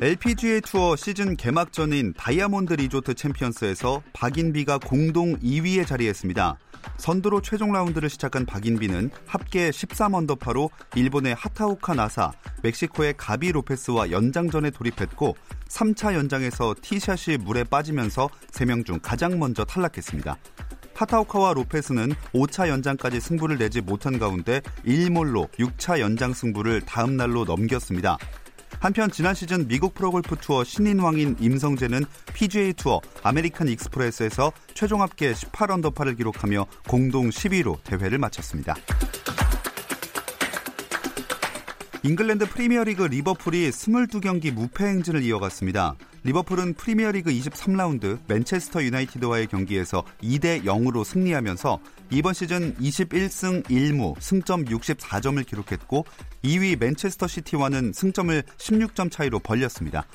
LPGA 투어 시즌 개막전인 다이아몬드 리조트 챔피언스에서 박인비가 공동 2위에 자리했습니다. 선두로 최종 라운드를 시작한 박인비는 합계 13언더파로 일본의 하타오카 나사, 멕시코의 가비 로페스와 연장전에 돌입했고 3차 연장에서 티샷이 물에 빠지면서 3명 중 가장 먼저 탈락했습니다. 하타오카와 로페스는 5차 연장까지 승부를 내지 못한 가운데 일몰로 6차 연장 승부를 다음 날로 넘겼습니다. 한편 지난 시즌 미국 프로골프 투어 신인왕인 임성재는 PGA 투어 아메리칸 익스프레스에서 최종 합계 18언더파를 기록하며 공동 10위로 대회를 마쳤습니다. 잉글랜드 프리미어리그 리버풀이 22경기 무패 행진을 이어갔습니다. 리버풀은 프리미어리그 23라운드 맨체스터 유나이티드와의 경기에서 2대 0으로 승리하면서 이번 시즌 21승 1무 승점 64점을 기록했고 2위 맨체스터 시티와는 승점을 16점 차이로 벌렸습니다.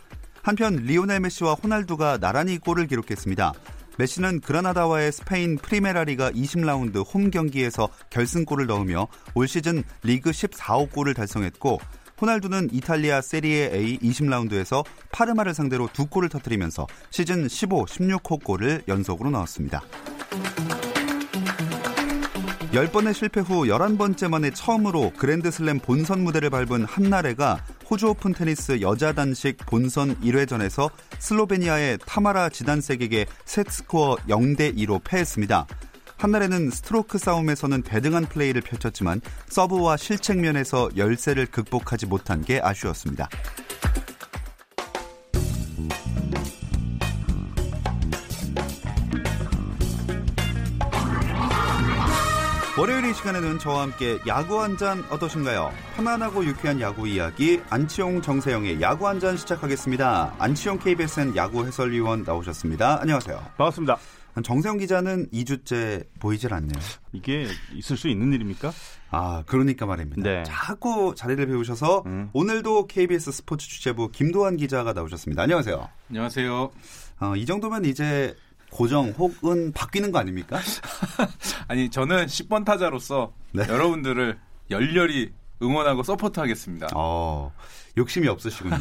한편 리오넬 메시와 호날두가 나란히 골을 기록했습니다. 메시는 그라나다와의 스페인 프리메라리가 20라운드 홈 경기에서 결승골을 넣으며 올 시즌 리그 14호 골을 달성했고 호날두는 이탈리아 세리에 A 20라운드에서 파르마를 상대로 두 골을 터뜨리면서 시즌 15, 16호 골을 연속으로 넣었습니다. 10번의 실패 후 11번째 만에 처음으로 그랜드슬램 본선 무대를 밟은 한나래가 호주 오픈 테니스 여자 단식 본선 1회전에서 슬로베니아의 타마라 지단색에게 세트스코어 0대 2로 패했습니다. 한나래는 스트로크 싸움에서는 대등한 플레이를 펼쳤지만 서브와 실책면에서 열세를 극복하지 못한 게 아쉬웠습니다. 월요일 이 시간에는 저와 함께 야구 한 잔 어떠신가요? 편안하고 유쾌한 야구 이야기 안치용 정세영의 야구 한 잔 시작하겠습니다. 안치용 KBSN 야구 해설위원 나오셨습니다. 안녕하세요. 반갑습니다. 정세영 기자는 2주째 보이질 않네요. 이게 있을 수 있는 일입니까? 아, 그러니까 말입니다. 네. 자꾸 자리를 배우셔서 음. 오늘도 KBS 스포츠 취재부 김도환 기자가 나오셨습니다. 안녕하세요. 안녕하세요. 어, 이 정도면 이제 고정 혹은 바뀌는 거 아닙니까? 아니 저는 10번 타자로서 네. 여러분들을 열렬히 응원하고 서포트하겠습니다. 어, 욕심이 없으시군요.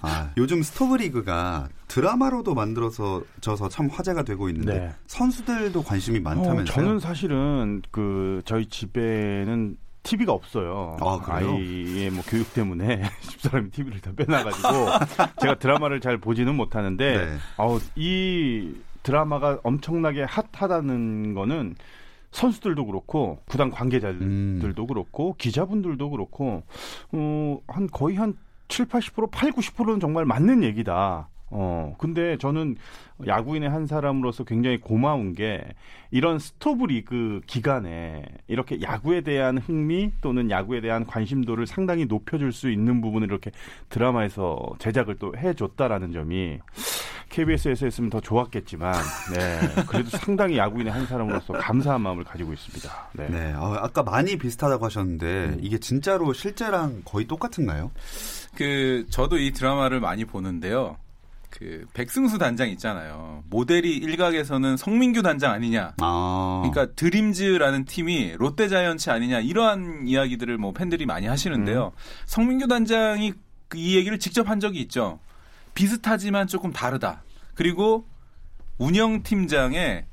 아, 요즘 스토브리그가 드라마로도 만들어서 져서 참 화제가 되고 있는데 네. 선수들도 관심이 어, 많다면서요? 저는 사실은 그 저희 집에는 TV가 없어요. 아? 이의뭐 교육 때문에 집사람이 TV를 다 빼놔가지고 제가 드라마를 잘 보지는 못하는데 네. 아우 이 드라마가 엄청나게 핫하다는 거는 선수들도 그렇고 구단 관계자들도 음. 그렇고 기자분들도 그렇고 어, 한 거의 한 7, 80% 8, 90%는 정말 맞는 얘기다. 어, 근데 저는 야구인의 한 사람으로서 굉장히 고마운 게 이런 스토브 리그 기간에 이렇게 야구에 대한 흥미 또는 야구에 대한 관심도를 상당히 높여줄 수 있는 부분을 이렇게 드라마에서 제작을 또 해줬다라는 점이 KBS에서 했으면 더 좋았겠지만, 네. 그래도 상당히 야구인의 한 사람으로서 감사한 마음을 가지고 있습니다. 네. 네, 어, 아까 많이 비슷하다고 하셨는데 이게 진짜로 실제랑 거의 똑같은가요? 그 저도 이 드라마를 많이 보는데요. 그 백승수 단장 있잖아요. 모델이 일각에서는 성민규 단장 아니냐. 아, 그러니까 드림즈라는 팀이 롯데자이언츠 아니냐 이러한 이야기들을 뭐 팬들이 많이 하시는데요. 성민규 단장이 그이 얘기를 직접 한 적이 있죠. 비슷하지만 조금 다르다. 그리고 운영팀장에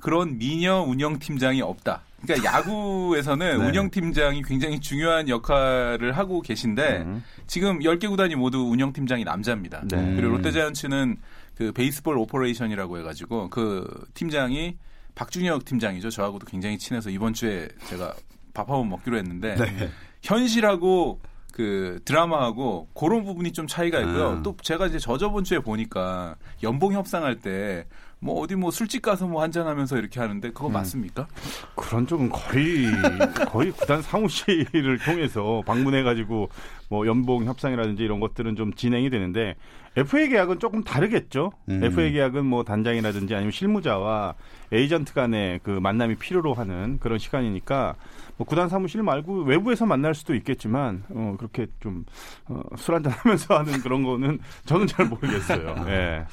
그런 미녀 운영팀장이 없다. 그러니까 야구에서는 네. 운영팀장이 굉장히 중요한 역할을 하고 계신데 음. 지금 10개 구단이 모두 운영팀장이 남자입니다. 네. 그리고 롯데자이언츠는 그 baseball operation이라고 해가지고 그 팀장이 박준혁 팀장이죠. 저하고도 굉장히 친해서 이번 주에 제가 밥 한번 먹기로 했는데 네. 현실하고 그 드라마하고 그런 부분이 좀 차이가 있고요. 아. 또 제가 이제 저저번 주에 보니까 연봉 협상할 때 뭐 어디 뭐 술집 가서 뭐 한잔하면서 이렇게 하는데 그거 음. 맞습니까? 그런 쪽은 거의 거의 구단 사무실을 통해서 방문해 가지고 뭐 연봉 협상이라든지 이런 것들은 좀 진행이 되는데 FA 계약은 조금 다르겠죠. 음. FA 계약은 뭐 단장이라든지 아니면 실무자와 에이전트 간의 그 만남이 필요로 하는 그런 시간이니까 뭐 구단 사무실 말고 외부에서 만날 수도 있겠지만 어 그렇게 좀 어, 술 한잔 하면서 하는 그런 거는 저는 잘 모르겠어요. 예.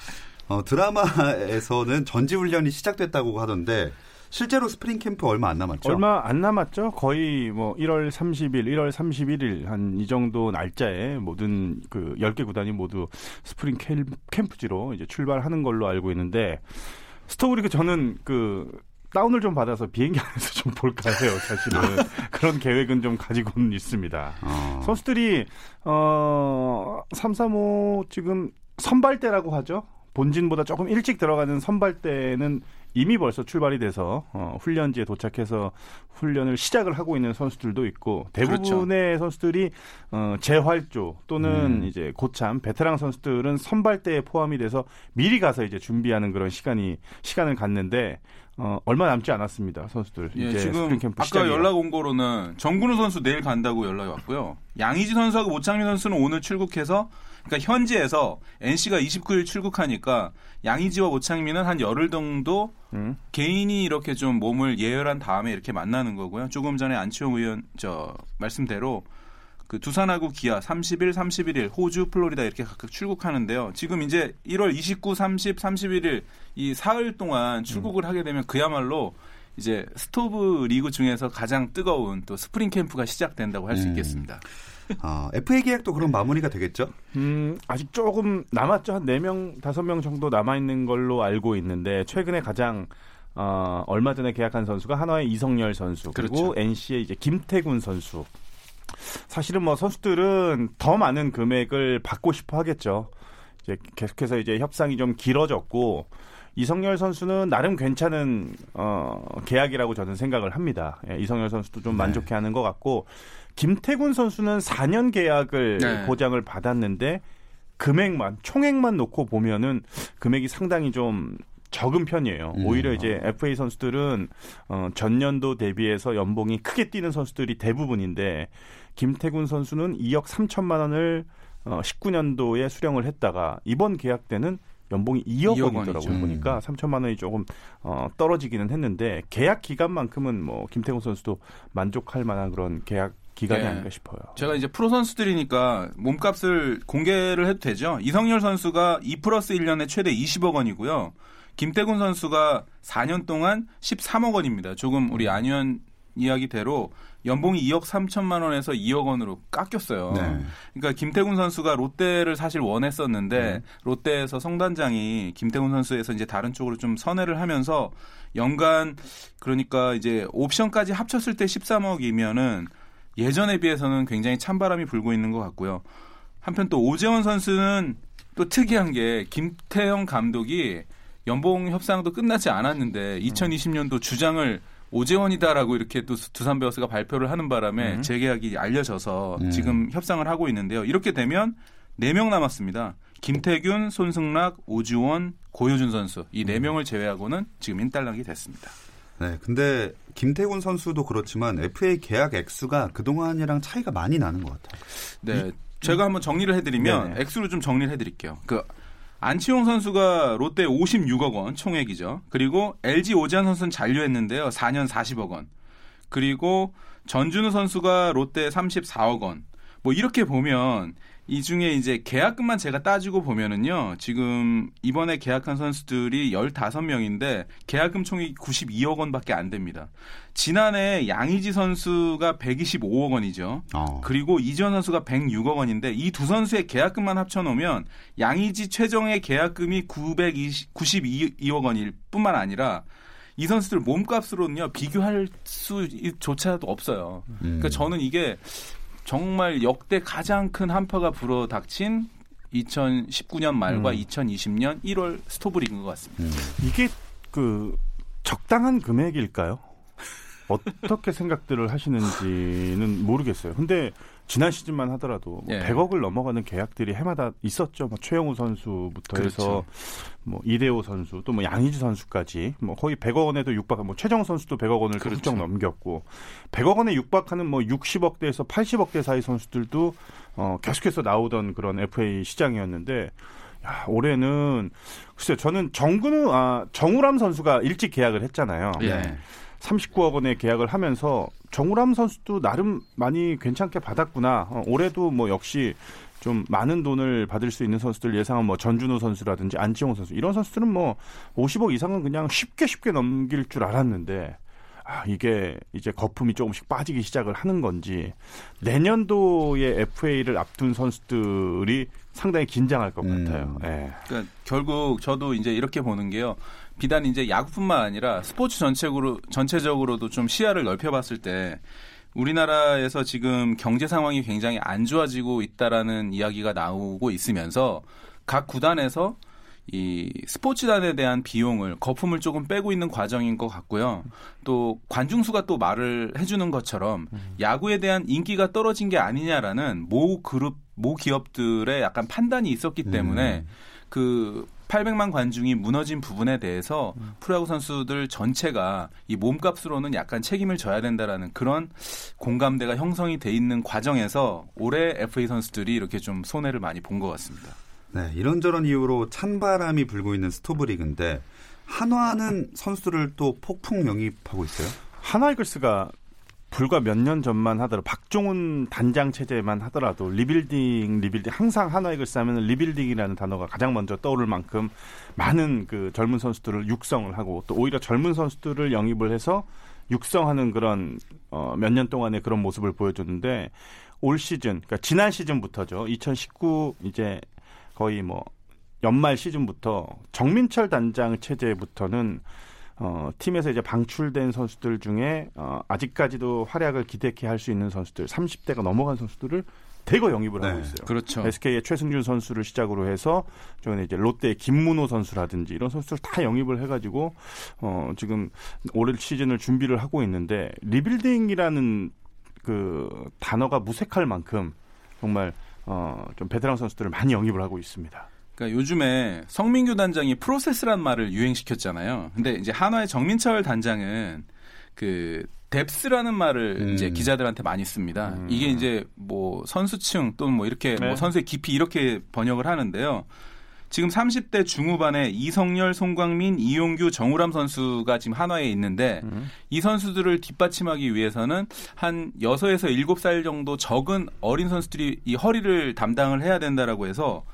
어, 드라마에서는 전지훈련이 시작됐다고 하던데 실제로 스프링 캠프 얼마 안 남았죠? 얼마 안 남았죠? 거의 뭐 1월 30일, 1월 31일 한 이 정도 날짜에 모든 그 10개 구단이 모두 스프링 캠- 캠프지로 이제 출발하는 걸로 알고 있는데 스토브리그 저는 그 다운을 좀 받아서 비행기 안에서 좀 볼까 해요, 사실은. 그런 계획은 좀 가지고는 있습니다. 어. 선수들이 어 335 지금 선발대라고 하죠. 본진보다 조금 일찍 들어가는 선발대는 이미 벌써 출발이 돼서 어, 훈련지에 도착해서 훈련을 시작을 하고 있는 선수들도 있고 대부분의 선수들이 어, 재활조 또는 음. 이제 고참 베테랑 선수들은 선발대에 포함이 돼서 미리 가서 이제 준비하는 그런 시간이 시간을 갖는데 어, 얼마 남지 않았습니다 선수들 예, 이제 지금 스프링 캠프 아까 시작이에요. 연락 온 거로는 정근우 선수 내일 간다고 연락이 왔고요. 양의지 선수하고 모창민 선수는 오늘 출국해서 그러니까 현지에서 NC가 29일 출국하니까 양의지와 모창민은 한 열흘 정도 음. 개인이 이렇게 좀 몸을 예열한 다음에 이렇게 만나는 거고요. 조금 전에 안치용 위원 저 말씀대로 그 두산하고 기아 30일, 31일, 호주, 플로리다 이렇게 각각 출국하는데요. 지금 이제 1월 29, 30, 31일 이 사흘 동안 출국을 하게 되면 그야말로 이제 스토브 리그 중에서 가장 뜨거운 또 스프링 캠프가 시작된다고 할수 음. 있겠습니다. 아, FA 계약도 그럼 마무리가 되겠죠? 음, 아직 조금 남았죠. 한 4명, 5명 정도 남아있는 걸로 알고 있는데, 최근에 가장, 어, 얼마 전에 계약한 선수가 한화의 이성열 선수, 그리고 그렇죠. NC의 이제 김태군 선수. 사실은 뭐 선수들은 더 많은 금액을 받고 싶어 하겠죠. 이제 계속해서 이제 협상이 좀 길어졌고, 이성열 선수는 나름 괜찮은 어, 계약이라고 저는 생각을 합니다. 예, 이성열 선수도 좀 네. 만족해하는 것 같고 김태군 선수는 4년 계약을 네. 보장을 받았는데 금액만 총액만 놓고 보면은 금액이 상당히 좀 적은 편이에요. 음. 오히려 이제 FA 선수들은 어, 전년도 대비해서 연봉이 크게 뛰는 선수들이 대부분인데 김태군 선수는 2억 3천만 원을 어, 19년도에 수령을 했다가 이번 계약 때는 연봉이 2억, 2억 원이더라고요. 원이죠. 보니까 3천만 원이 조금 어, 떨어지기는 했는데 계약 기간만큼은 뭐 김태군 선수도 만족할 만한 그런 계약 기간이 네. 아닌가 싶어요. 제가 이제 프로 선수들이니까 몸값을 공개를 해도 되죠. 이성열 선수가 2 플러스 1년에 최대 20억 원이고요. 김태군 선수가 4년 동안 13억 원입니다. 조금 우리 안현 이야기대로 연봉이 2억 3천만 원에서 2억 원으로 깎였어요. 네. 그러니까 김태군 선수가 롯데를 사실 원했었는데 롯데에서 성단장이 김태군 선수에서 이제 다른 쪽으로 좀 선회를 하면서 연간 그러니까 이제 옵션까지 합쳤을 때 13억이면은 예전에 비해서는 굉장히 찬바람이 불고 있는 것 같고요. 한편 또 오재원 선수는 또 특이한 게 김태형 감독이 연봉 협상도 끝나지 않았는데 2020년도 주장을 오재원이다라고 이렇게 또 두산 베어스가 발표를 하는 바람에 음. 재계약이 알려져서 음. 지금 협상을 하고 있는데요. 이렇게 되면 4명 남았습니다. 김태균, 손승락, 오주원, 고효준 선수 이 음. 4명을 제외하고는 지금 인달락이 됐습니다. 네, 근데 김태곤 선수도 그렇지만 FA 계약 액수가 그동안이랑 차이가 많이 나는 것 같아요. 네. 제가 한번 정리를 해드리면 네네. 액수로 좀 정리를 해드릴게요. 그 안치홍 선수가 롯데 56억 원 총액이죠. 그리고 LG 오지환 선수는 잔류했는데요. 4년 40억 원. 그리고 전준우 선수가 롯데 34억 원. 뭐 이렇게 보면 이 중에 이제 계약금만 제가 따지고 보면은요. 지금 이번에 계약한 선수들이 15명인데 계약금 총액이 92억 원밖에 안 됩니다. 지난해 양의지 선수가 125억 원이죠. 어. 그리고 이지원 선수가 106억 원인데 이 두 선수의 계약금만 합쳐 놓으면 양의지 최종의 계약금이 992억 원일 뿐만 아니라 이 선수들 몸값으로는요 비교할 수조차도 없어요. 음. 그러니까 저는 이게 정말 역대 가장 큰 한파가 불어닥친 2019년 말과 음. 2020년 1월 스토브리그인 것 같습니다. 음. 이게 그 적당한 금액일까요? 어떻게 생각들을 하시는지는 모르겠어요. 근데 지난 시즌만 하더라도 뭐 예. 100억을 넘어가는 계약들이 해마다 있었죠. 뭐 최영우 선수부터 그렇죠. 해서 뭐 이대호 선수 또 뭐 양희지 선수까지 뭐 거의 100억 원에도 육박 뭐 최정 선수도 100억 원을 그렇죠. 훌쩍 넘겼고 100억 원에 육박하는 뭐 60억대에서 80억대 사이 선수들도 어 계속해서 나오던 그런 FA 시장이었는데 야, 올해는 글쎄요. 저는 정근우 아 정우람 선수가 일찍 계약을 했잖아요. 예. 39억 원의 계약을 하면서 정우람 선수도 나름 많이 괜찮게 받았구나. 어, 올해도 뭐 역시 좀 많은 돈을 받을 수 있는 선수들 예상은 뭐 전준호 선수라든지 안치홍 선수 이런 선수들은 뭐 50억 이상은 그냥 쉽게 쉽게 넘길 줄 알았는데 아, 이게 이제 거품이 조금씩 빠지기 시작을 하는 건지 내년도에 FA를 앞둔 선수들이 상당히 긴장할 것 음. 같아요. 예. 그러니까 결국 저도 이제 이렇게 보는 게요. 비단 이제 야구뿐만 아니라 스포츠 전체적으로 전체적으로도 좀 시야를 넓혀봤을 때 우리나라에서 지금 경제 상황이 굉장히 안 좋아지고 있다라는 이야기가 나오고 있으면서 각 구단에서 이 스포츠단에 대한 비용을 거품을 조금 빼고 있는 과정인 것 같고요. 또 관중수가 또 말을 해주는 것처럼 야구에 대한 인기가 떨어진 게 아니냐라는 모 그룹 모 기업들의 약간 판단이 있었기 때문에 그 800만 관중이 무너진 부분에 대해서 프로야구 선수들 전체가 이 몸값으로는 약간 책임을 져야 된다라는 그런 공감대가 형성이 돼 있는 과정에서 올해 FA 선수들이 이렇게 좀 손해를 많이 본 것 같습니다. 네, 이런저런 이유로 찬바람이 불고 있는 스토브리그인데 한화는 선수들을 또 폭풍 영입하고 있어요. 한화이글스가 불과 몇 년 전만 하더라도 박종훈 단장 체제만 하더라도 리빌딩 리빌딩 항상 한화이글스 하면 리빌딩이라는 단어가 가장 먼저 떠오를 만큼 많은 그 젊은 선수들을 육성을 하고 또 오히려 젊은 선수들을 영입을 해서 육성하는 그런 어, 몇 년 동안의 그런 모습을 보여줬는데 올 시즌 그러니까 지난 시즌부터죠. 2019 이제 거의 뭐 연말 시즌부터 정민철 단장 체제부터는 어, 팀에서 이제 방출된 선수들 중에 어, 아직까지도 활약을 기대케 할 수 있는 선수들 30대가 넘어간 선수들을 대거 영입을 하고 네. 있어요. 그렇죠. SK의 최승준 선수를 시작으로 해서 저는 이제 롯데의 김문호 선수라든지 이런 선수들 다 영입을 해가지고 어 지금 올해 시즌을 준비를 하고 있는데 리빌딩이라는 그 단어가 무색할 만큼 정말 어 좀 베테랑 선수들을 많이 영입을 하고 있습니다. 그러니까 요즘에 성민규 단장이 프로세스란 말을 유행시켰잖아요. 근데 이제 한화의 정민철 단장은 그 뎁스라는 말을 음. 이제 기자들한테 많이 씁니다. 이게 이제 뭐 선수층 또는 뭐 이렇게 네. 뭐 선수의 깊이 이렇게 번역을 하는데요. 지금 30대 중후반에 이성열, 송광민, 이용규, 정우람 선수가 지금 한화에 있는데 이 선수들을 뒷받침하기 위해서는 한 6에서 7살 정도 적은 어린 선수들이 이 허리를 담당을 해야 된다라고 해서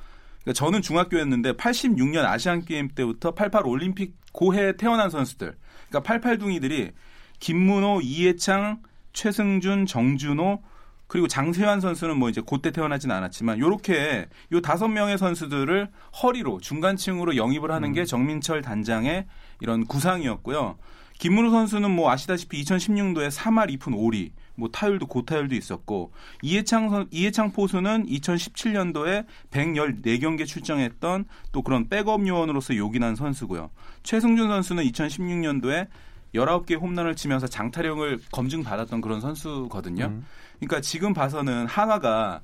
그러니까 저는 중학교였는데 86년 아시안 게임 때부터 88 올림픽 고해에 태어난 선수들. 그러니까 88둥이들이 김문호, 이해창, 최승준, 정준호 그리고 장세환 선수는 뭐 이제 그때 태어나진 않았지만 요렇게 요 다섯 명의 선수들을 허리로 중간층으로 영입을 하는 게 정민철 단장의 이런 구상이었고요. 김문호 선수는 뭐 아시다시피 2016년도에 3할 2푼 5리, 뭐 타율도 고타율도 있었고 이해창 선 이해창 포수는 2017년도에 114경기에 출정했던 또 그런 백업 요원으로서 요긴한 선수고요. 최승준 선수는 2016년도에 19개 홈런을 치면서 장타력을 검증받았던 그런 선수거든요. 그러니까 지금 봐서는 한화가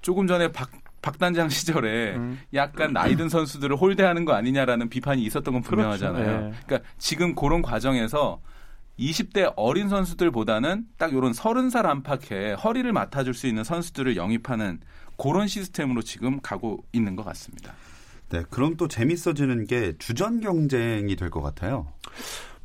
조금 전에 박, 박 단장 시절에 음. 약간 나이든 선수들을 홀대하는 거 아니냐라는 비판이 있었던 건 분명하잖아요. 그렇죠. 예. 그러니까 지금 그런 과정에서 20대 어린 선수들보다는 딱 요런 30살 안팎에 허리를 맡아줄 수 있는 선수들을 영입하는 그런 시스템으로 지금 가고 있는 것 같습니다. 네, 그럼 또 재밌어지는 게 주전 경쟁이 될 것 같아요.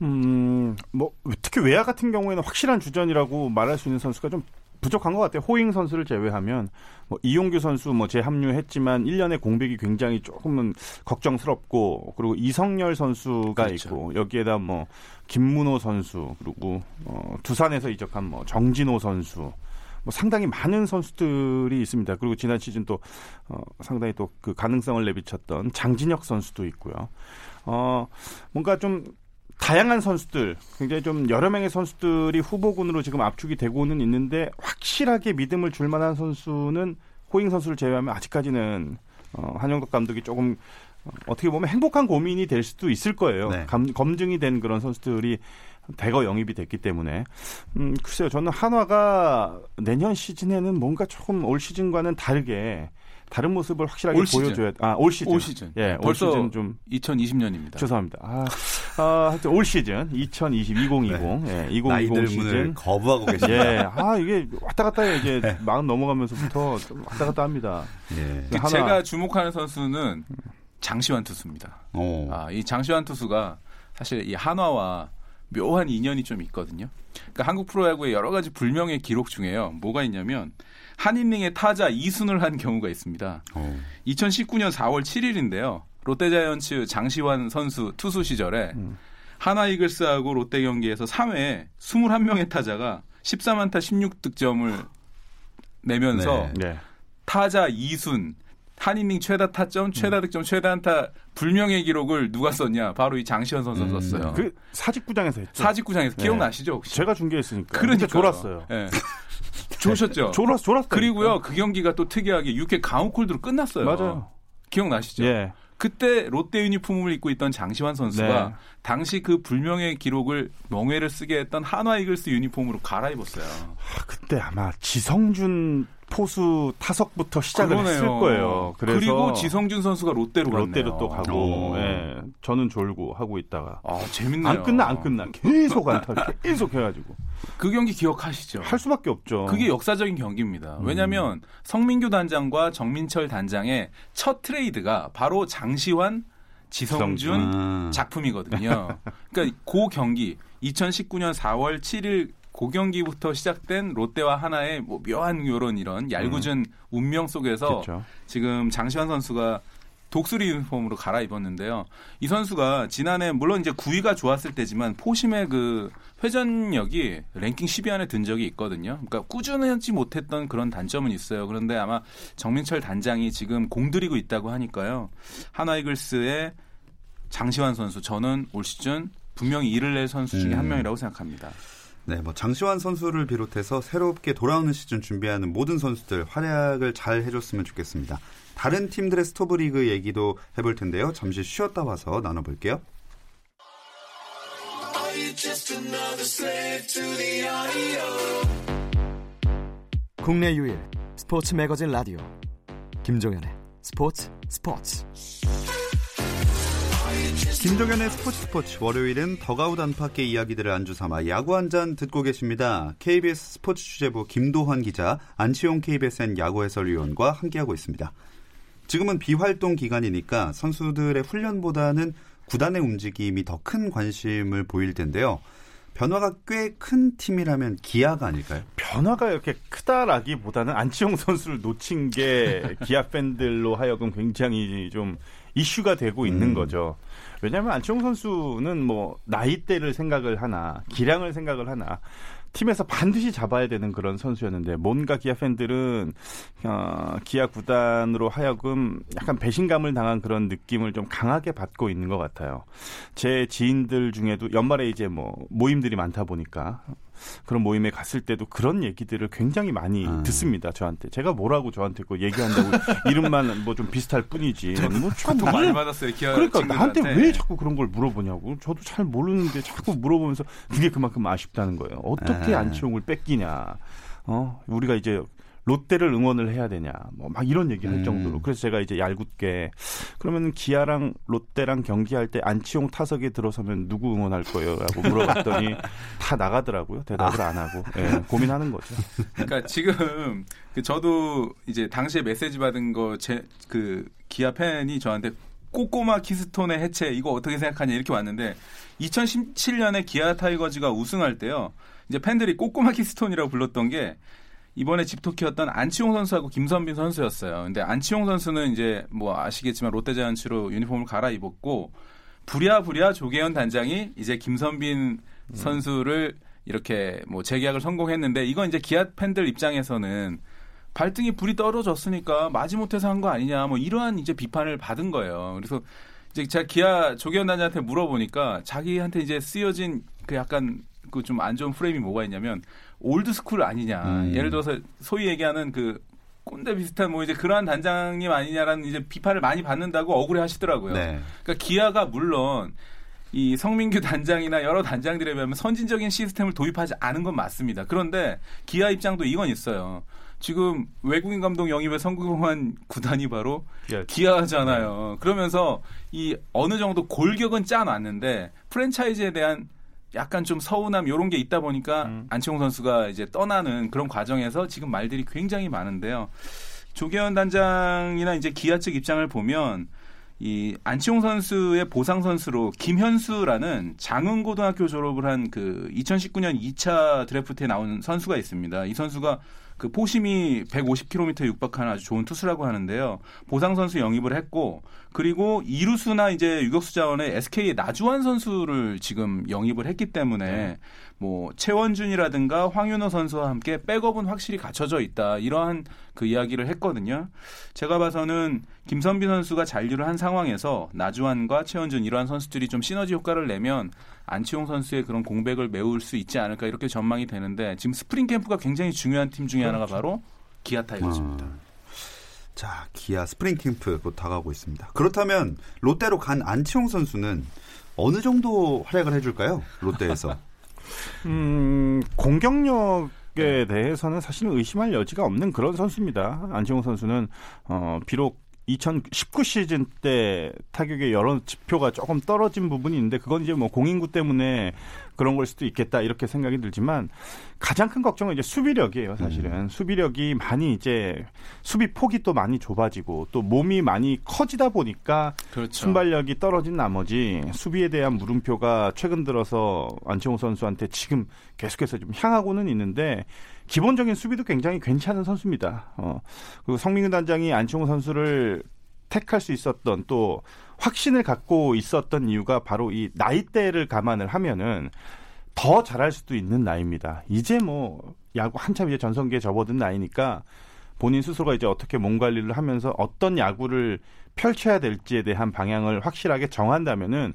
음, 뭐 특히 외야 같은 경우에는 확실한 주전이라고 말할 수 있는 선수가 좀 부족한 것 같아요. 호잉 선수를 제외하면 뭐 이용규 선수 뭐 재합류했지만 1년의 공백이 굉장히 조금은 걱정스럽고 그리고 이성열 선수가 그렇죠. 있고 여기에다 뭐 김문호 선수 그리고 어, 두산에서 이적한 뭐 정진호 선수 뭐 상당히 많은 선수들이 있습니다. 그리고 지난 시즌 또 어, 상당히 또 그 가능성을 내비쳤던 장진혁 선수도 있고요. 어, 뭔가 좀 다양한 선수들, 굉장히 좀 여러 명의 선수들이 후보군으로 지금 압축이 되고는 있는데 확실하게 믿음을 줄 만한 선수는 호잉 선수를 제외하면 아직까지는 어, 한영덕 감독이 조금 어, 어떻게 보면 행복한 고민이 될 수도 있을 거예요. 네. 감- 검증이 된 그런 선수들이 대거 영입이 됐기 때문에 음 글쎄요 저는 한화가 내년 시즌에는 뭔가 조금 올 시즌과는 다르게 다른 모습을 확실하게 올. 보여줘야 아올 시즌 올 시즌. 예, 올 벌써 시즌 좀 2020년입니다. 죄송합니다. 아, 아 하여튼 올 시즌 2020 2020 예, 2020 나이들 시즌 거부하고 계십니다. 예, 아 이게 왔다 갔다 해 이게 마흔 넘어가면서부터 좀 왔다 갔다 합니다. 예. 그 하나- 제가 주목하는 선수는 장시환 투수입니다. 오. 아, 이 장시환 투수가 사실 이 한화와 묘한 인연이 좀 있거든요. 그러니까 한국 프로야구의 여러 가지 불명의 기록 중에요. 뭐가 있냐면 한인닝의 타자 2순을 한 경우가 있습니다. 오. 2019년 4월 7일인데요. 롯데자이언츠 장시환 선수 투수 시절에 음. 하나 이글스하고 롯데 경기에서 3회에 21명의 타자가 14만타 16득점을 내면서 네. 네. 타자 2순 한이닝 최다 타점, 최다 득점, 최다 안타 불명의 기록을 누가 썼냐? 바로 이 장시현 선수가 음. 썼어요. 그 사직구장에서 했죠. 사직구장에서 네. 기억나시죠 혹시? 제가 중계했으니까. 그러니까 졸았어요. 예. 좋으셨죠? 졸았 졸았어. 그리고요 그 경기가 또 특이하게 6회 강호콜드로 끝났어요. 맞아요. 기억나시죠? 예. 그때 롯데 유니폼을 입고 있던 장시환 선수가 네. 당시 그 불명의 기록을 명예를 쓰게 했던 한화 이글스 유니폼으로 갈아입었어요. 아, 그때 아마 지성준 포수 타석부터 시작을 그러네요. 했을 거예요. 그래서 리고 지성준 선수가 롯데로 갔네요. 롯데로 또 가고, 오. 예. 저는 졸고 하고 있다가 아 재밌네요. 안 끝나 안 끝나 계속 안타 계속 해가지고 그 경기 기억하시죠? 할 수밖에 없죠. 그게 역사적인 경기입니다. 왜냐하면 성민규 단장과 정민철 단장의 첫 트레이드가 바로 장시환, 지성준 아. 작품이거든요. 그러니까 그 경기 2019년 4월 7일 그 경기부터 시작된 롯데와 하나의 뭐 묘한 요런 이런 얄궂은 운명 속에서 그렇죠. 지금 장시환 선수가 독수리 유니폼으로 갈아입었는데요. 이 선수가 지난해 물론 이제 9위가 좋았을 때지만 포심의 그 회전력이 랭킹 10위 안에 든 적이 있거든요. 그러니까 꾸준하지 못했던 그런 단점은 있어요. 그런데 아마 정민철 단장이 지금 공들이고 있다고 하니까요. 하나이글스의 장시환 선수 저는 올 시즌 분명히 이를 낼 선수 중에 한 음. 명이라고 생각합니다. 네, 뭐 장시환 선수를 비롯해서 새롭게 돌아오는 시즌 준비하는 모든 선수들 활약을 잘 해줬으면 좋겠습니다. 다른 팀들의 스토브 리그 얘기도 해볼 텐데요. 잠시 쉬었다 와서 나눠볼게요. 국내 유일 스포츠 매거진 라디오 김종현의 스포츠 스포츠 김종현의 스포츠 스포츠 월요일은 더가웃 안팎의 이야기들을 안주 삼아 야구 한 잔 듣고 계십니다. KBS 스포츠 취재부 김도환 기자, 안치용 KBSN 야구 해설위원과 함께하고 있습니다. 지금은 비활동 기간이니까 선수들의 훈련보다는 구단의 움직임이 더 큰 관심을 보일 텐데요. 변화가 꽤 큰 팀이라면 기아가 아닐까요? 변화가 이렇게 크다라기보다는 안치홍 선수를 놓친 게 기아 팬들로 하여금 굉장히 좀 이슈가 되고 있는 음. 거죠. 왜냐하면 안치홍 선수는 뭐 나이대를 생각을 하나 기량을 생각을 하나 팀에서 반드시 잡아야 되는 그런 선수였는데 뭔가 기아 팬들은 어, 기아 구단으로 하여금 약간 배신감을 당한 그런 느낌을 좀 강하게 받고 있는 것 같아요. 제 지인들 중에도 연말에 이제 뭐 모임들이 많다 보니까 그런 모임에 갔을 때도 그런 얘기들을 굉장히 많이 아. 듣습니다. 저한테 제가 뭐라고 저한테 그 얘기한다고 이름만 뭐 좀 비슷할 뿐이지. 뭐참 돈 많이 받았어요. 기아 그러니까 나한테. 왜 자꾸 그런 걸 물어보냐고. 저도 잘 모르는데 자꾸 물어보면서 그게 그만큼 아쉽다는 거예요. 어떻게 아. 안치홍을 뺏기냐. 어, 우리가 이제 롯데를 응원을 해야 되냐. 뭐 막 이런 얘기 할 음. 정도로. 그래서 제가 이제 얄궂게 그러면 기아랑 롯데랑 경기할 때 안치홍 타석에 들어서면 누구 응원할 거예요? 라고 물어봤더니 다 나가더라고요. 대답을 안 하고. 예, 고민하는 거죠. 그러니까 지금 그 저도 이제 당시에 메시지 받은 거 제 그 기아 팬이 저한테 꼬꼬마 키스톤의 해체 이거 어떻게 생각하냐 이렇게 왔는데 2017년에 기아 타이거즈가 우승할 때요. 이제 팬들이 꼬꼬마 키스톤이라고 불렀던 게 이번에 집토끼였던 안치홍 선수하고 김선빈 선수였어요. 근데 안치홍 선수는 이제 뭐 아시겠지만 롯데자이언츠로 유니폼을 갈아입었고 부랴부랴 조계현 단장이 이제 김선빈 선수를 이렇게 뭐 재계약을 성공했는데 이건 이제 기아 팬들 입장에서는 발등에 불이 떨어졌으니까 마지못해서 한 거 아니냐 뭐 이러한 이제 비판을 받은 거예요. 그래서 이제 제가 기아 조계현 단장한테 물어보니까 자기한테 이제 쓰여진 그 약간 그 좀 안 좋은 프레임이 뭐가 있냐면 old school 아니냐. 음. 예를 들어서 소위 얘기하는 그 꼰대 비슷한 뭐 이제 그러한 단장님 아니냐라는 이제 비판을 많이 받는다고 억울해 하시더라고요. 네. 그러니까 기아가 물론 이 성민규 단장이나 여러 단장들에 비하면 선진적인 시스템을 도입하지 않은 건 맞습니다. 그런데 기아 입장도 이건 있어요. 지금 외국인 감독 영입에 성공한 구단이 바로 기아. 기아잖아요. 그러면서 이 어느 정도 골격은 짜놨는데 프랜차이즈에 대한 약간 좀 서운함 이런 게 있다 보니까 음. 안치홍 선수가 이제 떠나는 그런 과정에서 지금 말들이 굉장히 많은데요. 조계현 단장이나 이제 기아 측 입장을 보면 이 안치홍 선수의 보상 선수로 김현수라는 장흥고등학교 졸업을 한 그 2019년 2차 드래프트에 나온 선수가 있습니다. 이 선수가 그 포심이 150km 육박하는 아주 좋은 투수라고 하는데요. 보상 선수 영입을 했고 그리고 이루수나 이제 유격수 자원의 SK의 나주환 선수를 지금 영입을 했기 때문에 뭐 최원준이라든가 황윤호 선수와 함께 백업은 확실히 갖춰져 있다 이러한 그 이야기를 했거든요. 제가 봐서는 김선빈 선수가 잔류를 한 상황에서 나주환과 최원준 이러한 선수들이 좀 시너지 효과를 내면 안치홍 선수의 그런 공백을 메울 수 있지 않을까 이렇게 전망이 되는데 지금 스프링 캠프가 굉장히 중요한 팀 중에 하나가 바로 기아 타이거즈입니다. 아. 자, 기아 스프링 캠프 곧 다가오고 있습니다. 그렇다면 롯데로 간 안치홍 선수는 어느 정도 활약을 해줄까요? 롯데에서. 음, 공격력 에 대해서는 사실은 의심할 여지가 없는 그런 선수입니다. 안치홍 선수는 어, 비록 2019 시즌 때 타격의 여러 지표가 조금 떨어진 부분이 있는데 그건 이제 뭐 공인구 때문에 그런 걸 수도 있겠다 이렇게 생각이 들지만 가장 큰 걱정은 이제 수비력이에요 사실은 수비력이 많이 이제 수비 폭이 또 많이 좁아지고 또 몸이 많이 커지다 보니까 그렇죠. 순발력이 떨어진 나머지 수비에 대한 물음표가 최근 들어서 안치홍 선수한테 지금 계속해서 좀 향하고는 있는데 기본적인 수비도 굉장히 괜찮은 선수입니다. 어, 그리고 성민규 단장이 안치홍 선수를 택할 수 있었던 또 확신을 갖고 있었던 이유가 바로 이 나이대를 감안을 하면은 더 잘할 수도 있는 나이입니다. 이제 뭐 야구 한참 이제 전성기에 접어든 나이니까 본인 스스로가 이제 어떻게 몸 관리를 하면서 어떤 야구를 펼쳐야 될지에 대한 방향을 확실하게 정한다면은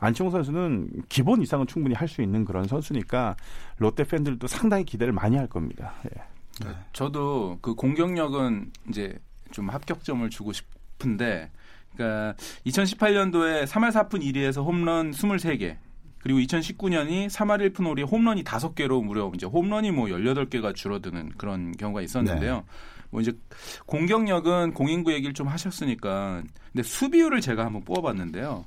안치홍 선수는 기본 이상은 충분히 할 수 있는 그런 선수니까 롯데 팬들도 상당히 기대를 많이 할 겁니다. 예. 저도 그 공격력은 이제 좀 합격점을 주고 싶 은데, 그러니까 2018년도에 3할 4푼 1위에서 홈런 23개, 그리고 2019년이 3할 1푼 5리에 홈런이 5개로 무려 이제 홈런이 뭐 18개가 줄어드는 그런 경우가 있었는데요. 뭐 이제 공격력은 공인구 얘기를 좀 하셨으니까, 근데 수비율을 제가 한번 뽑아봤는데요.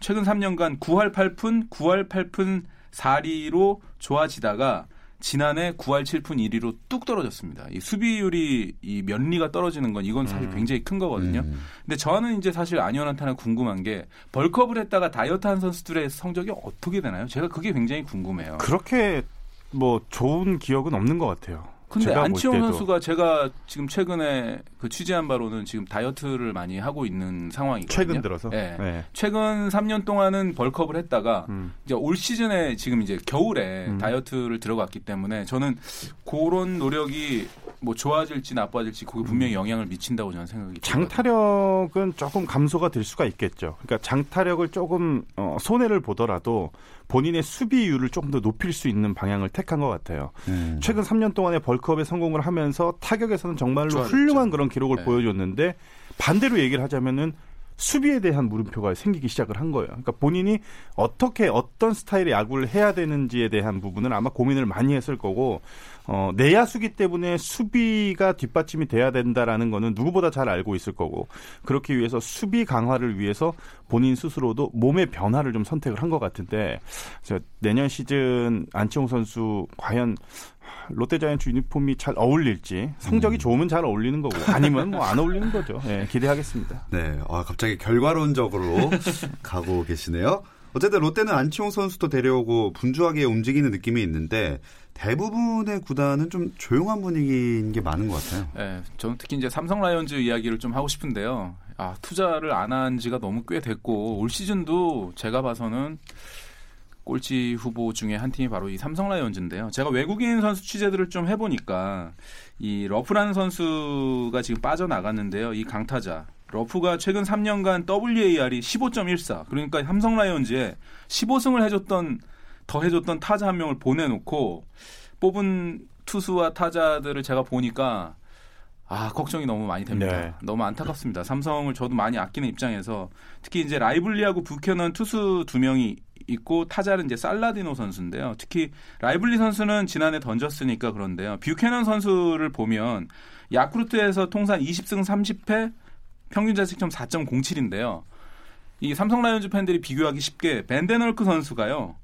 최근 3년간 9할 8푼, 9할 8푼 4리로 좋아지다가 지난해 9할 7푼 1위로 뚝 떨어졌습니다. 이 수비율이 이 면리가 떨어지는 건 이건 사실 굉장히 큰 거거든요. 음. 근데 저는 이제 사실 안현한테 하나 궁금한 게 벌컵을 했다가 다이어트 한 선수들의 성적이 어떻게 되나요? 제가 그게 굉장히 궁금해요. 그렇게 뭐 좋은 기억은 없는 것 같아요. 근데 안치홍. 선수가 제가 지금 최근에 그 취재한 바로는 지금 다이어트를 많이 하고 있는 상황이거든요. 최근 들어서 네. 네. 최근 3년 동안은 벌컵을 했다가 음. 이제 올 시즌에 지금 이제 겨울에 음. 다이어트를 들어갔기 때문에 저는 그런 노력이 뭐 좋아질지 나빠질지 그게 분명히 영향을 미친다고 저는 생각이 들거든요. 장타력은 조금 감소가 될 수가 있겠죠. 그러니까 장타력을 조금 어, 손해를 보더라도 본인의 수비율을 조금 더 높일 수 있는 방향을 택한 것 같아요. 음. 최근 3년 동안에 벌크업에 성공을 하면서 타격에서는 정말로 좋아졌죠. 훌륭한 그런 기록을 네. 보여줬는데 반대로 얘기를 하자면은 수비에 대한 물음표가 생기기 시작을 한 거예요. 그러니까 본인이 어떻게 어떤 스타일의 야구를 해야 되는지에 대한 부분을 아마 고민을 많이 했을 거고 어, 내야수기 때문에 수비가 뒷받침이 돼야 된다라는 거는 누구보다 잘 알고 있을 거고 그렇기 위해서 수비 강화를 위해서 본인 스스로도 몸의 변화를 좀 선택을 한 것 같은데 내년 시즌 안치홍 선수 과연 롯데자이언츠 유니폼이 잘 어울릴지 성적이 좋으면 잘 어울리는 거고 아니면 뭐 안 어울리는 거죠. 예, 기대하겠습니다. 네, 아, 갑자기 결과론적으로 가고 계시네요. 어쨌든 롯데는 안치홍 선수도 데려오고 분주하게 움직이는 느낌이 있는데 대부분의 구단은 좀 조용한 분위기인 게 많은 것 같아요. 네, 저는 특히 이제 삼성 라이온즈 이야기를 좀 하고 싶은데요. 아, 투자를 안 한 지가 너무 꽤 됐고 올 시즌도 제가 봐서는 꼴찌 후보 중에 한 팀이 바로 이 삼성 라이온즈인데요. 제가 외국인 선수 취재들을 좀 해보니까 이 러프라는 선수가 지금 빠져나갔는데요. 이 강타자 러프가 최근 3년간 WAR이 15.14 그러니까 삼성 라이온즈에 15승을 해줬던 더 해줬던 타자 한 명을 보내놓고 뽑은 투수와 타자들을 제가 보니까 아 걱정이 너무 많이 됩니다. 네. 너무 안타깝습니다. 삼성을 저도 많이 아끼는 입장에서 특히 이제 라이블리하고 뷰캐넌 투수 두 명이 있고 타자는 이제 살라디노 선수인데요. 특히 라이블리 선수는 지난해 던졌으니까 그런데요. 뷰캐넌 선수를 보면 야쿠르트에서 통산 20승 30패 평균 자책점 4.07인데요. 이 삼성 라이온즈 팬들이 비교하기 쉽게 밴덴헐크 선수가요.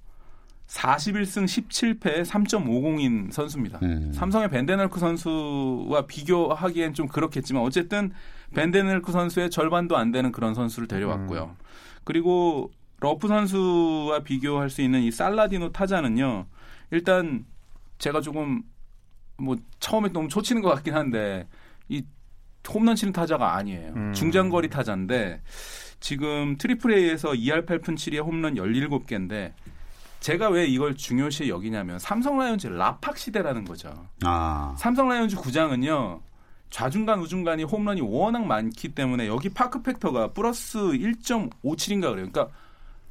41승 17패 3.50인 선수입니다. 음. 삼성의 밴덴헐크 선수와 비교하기엔 좀 그렇겠지만 어쨌든 밴덴헐크 선수의 절반도 안 되는 그런 선수를 데려왔고요. 그리고 러프 선수와 비교할 수 있는 이 살라디노 타자는요. 일단 제가 조금 뭐 처음에 너무 초치는 것 같긴 한데 이 홈런 치는 타자가 아니에요. 음. 중장거리 타자인데 지금 Triple A에서 2할 8푼 7리에 홈런 17개인데 제가 왜 이걸 중요시 여기냐면 삼성 라이온즈 라팍 시대라는 거죠. 아. 삼성 라이온즈 구장은요. 좌중간 우중간이 홈런이 워낙 많기 때문에 여기 park factor가 플러스 1.57인가 그래요. 그러니까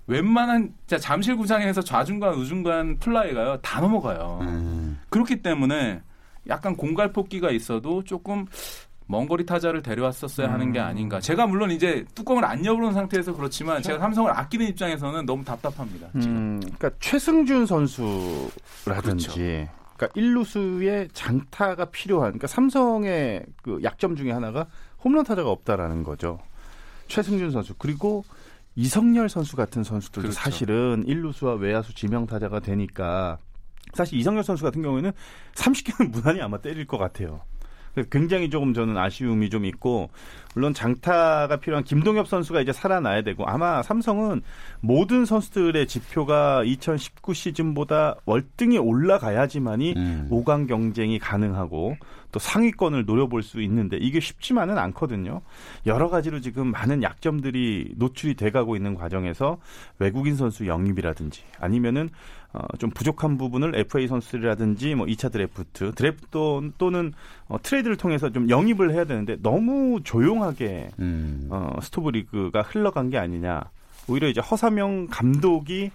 웬만한 자, 잠실 구장에서 좌중간 우중간 플라이가요 다 넘어가요. 음. 그렇기 때문에 약간 공갈 폭기가 있어도 조금 먼 거리 타자를 데려왔었어야 하는 게 아닌가. 제가 물론 이제 뚜껑을 안 열어놓은 상태에서 그렇지만 제가 삼성을 아끼는 입장에서는 너무 답답합니다. 지금. 음, 그러니까 최승준 선수라든지 그렇죠. 그러니까 일루수의 장타가 필요한 그러니까 삼성의 그 약점 중에 하나가 홈런 타자가 없다라는 거죠. 최승준 선수 그리고 이성열 선수 같은 선수들도 그렇죠. 사실은 일루수와 외야수 지명 타자가 되니까 사실 이성열 선수 같은 경우에는 30개는 무난히 아마 때릴 것 같아요. 그래서 굉장히 조금 저는 아쉬움이 좀 있고 물론 장타가 필요한 김동엽 선수가 이제 살아나야 되고 아마 삼성은 모든 선수들의 지표가 2019 시즌보다 월등히 올라가야지만이 음. 5강 경쟁이 가능하고 또 상위권을 노려볼 수 있는데 이게 쉽지만은 않거든요. 여러 가지로 지금 많은 약점들이 노출이 돼가고 있는 과정에서 외국인 선수 영입이라든지 아니면은 어, 좀 부족한 부분을 FA 선수들이라든지 뭐 2차 드래프트, 드래프트 또는 어, 트레이드를 통해서 좀 영입을 해야 되는데 너무 조용하게 음. 어, 스토브 리그가 흘러간 게 아니냐. 오히려 이제 허삼영 감독이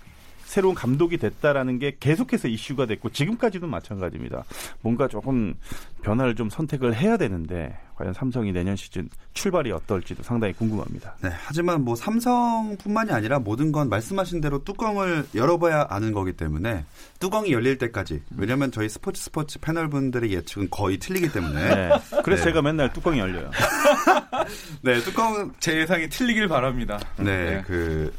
새로운 감독이 됐다라는 게 계속해서 이슈가 됐고 지금까지도 마찬가지입니다. 뭔가 조금 변화를 좀 선택을 해야 되는데 과연 삼성이 내년 시즌 출발이 어떨지도 상당히 궁금합니다. 네, 하지만 뭐 삼성뿐만이 아니라 모든 건 말씀하신 대로 뚜껑을 열어봐야 아는 거기 때문에 뚜껑이 열릴 때까지 왜냐하면 저희 스포츠 스포츠 패널 분들의 예측은 거의 틀리기 때문에 네. 그래서 네. 제가 맨날 뚜껑이 열려요. 네 뚜껑 제 예상이 틀리길 바랍니다. 네, 그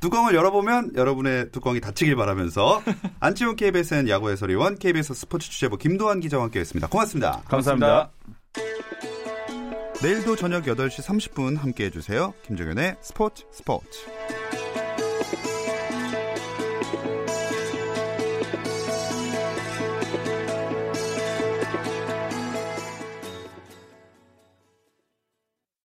뚜껑을 열어보면 여러분의 뚜껑이 닫히길 바라면서 안치홍 KBSN 야구 해설위원 KBS 스포츠 취재부 김도환 기자와 함께했습니다. 고맙습니다. 감사합니다. 내일도 저녁 8시 30분 함께해 주세요. 김종현의 스포츠 스포츠.